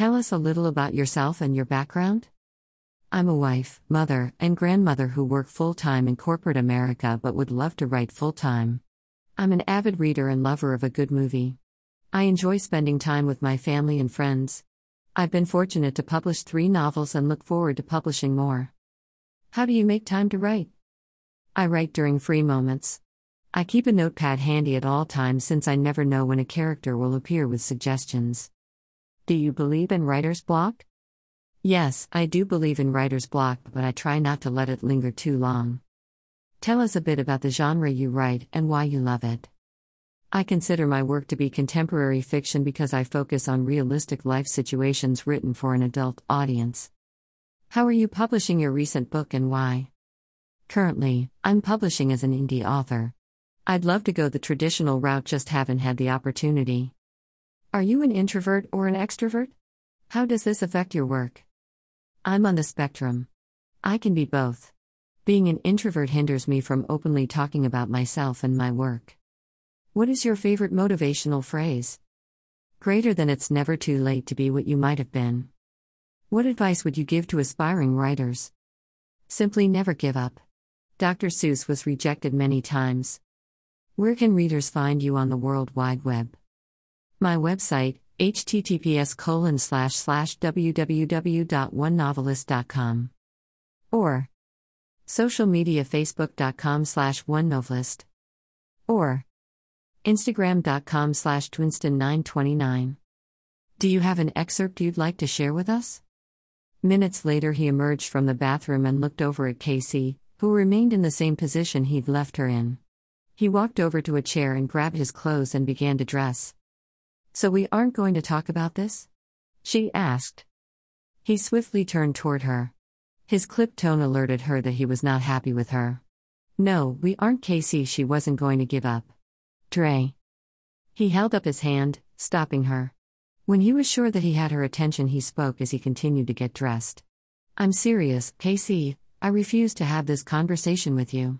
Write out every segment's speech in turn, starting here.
Tell us a little about yourself and your background. I'm a wife, mother, and grandmother who work full time in corporate America but would love to write full time. I'm an avid reader and lover of a good movie. I enjoy spending time with my family and friends. I've been fortunate to publish three novels and look forward to publishing more. How do you make time to write? I write during free moments. I keep a notepad handy at all times since I never know when a character will appear with suggestions. Do you believe in writer's block? Yes, I do believe in writer's block, but I try not to let it linger too long. Tell us a bit about the genre you write and why you love it. I consider my work to be contemporary fiction because I focus on realistic life situations written for an adult audience. How are you publishing your recent book and why? Currently, I'm publishing as an indie author. I'd love to go the traditional route, just haven't had the opportunity. Are you an introvert or an extrovert? How does this affect your work? I'm on the spectrum. I can be both. Being an introvert hinders me from openly talking about myself and my work. What is your favorite motivational phrase? Greater than it's never too late to be what you might have been. What advice would you give to aspiring writers? Simply never give up. Dr. Seuss was rejected many times. Where can readers find you on the World Wide Web? My website, https colon slash slash www.onenovelist.com. Or social media facebook.com slash onenovelist. Or instagram.com slash twinston929. Do you have an excerpt you'd like to share with us? Minutes later, he emerged from the bathroom and looked over at Casey, who remained in the same position he'd left her in. He walked over to a chair and grabbed his clothes and began to dress. So we aren't going to talk about this? She asked. He swiftly turned toward her. His clipped tone alerted her that he was not happy with her. No, we aren't Casey, she wasn't going to give up. Dre. He held up his hand, stopping her. When he was sure that he had her attention, he spoke as he continued to get dressed. I'm serious, Casey, I refuse to have this conversation with you.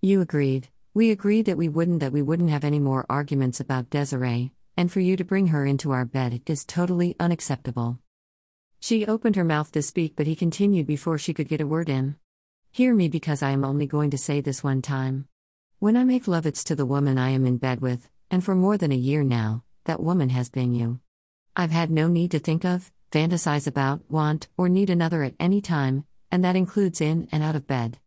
You agreed. We agreed that we wouldn't that we wouldn't have any more arguments about Desiree, and for you to bring her into our bed is totally unacceptable. She opened her mouth to speak, but he continued before she could get a word in. Hear me because I am only going to say this one time. When I make love, it's to the woman I am in bed with, and for more than a year now, that woman has been you. I've had no need to think of, fantasize about, want, or need another at any time, and that includes in and out of bed.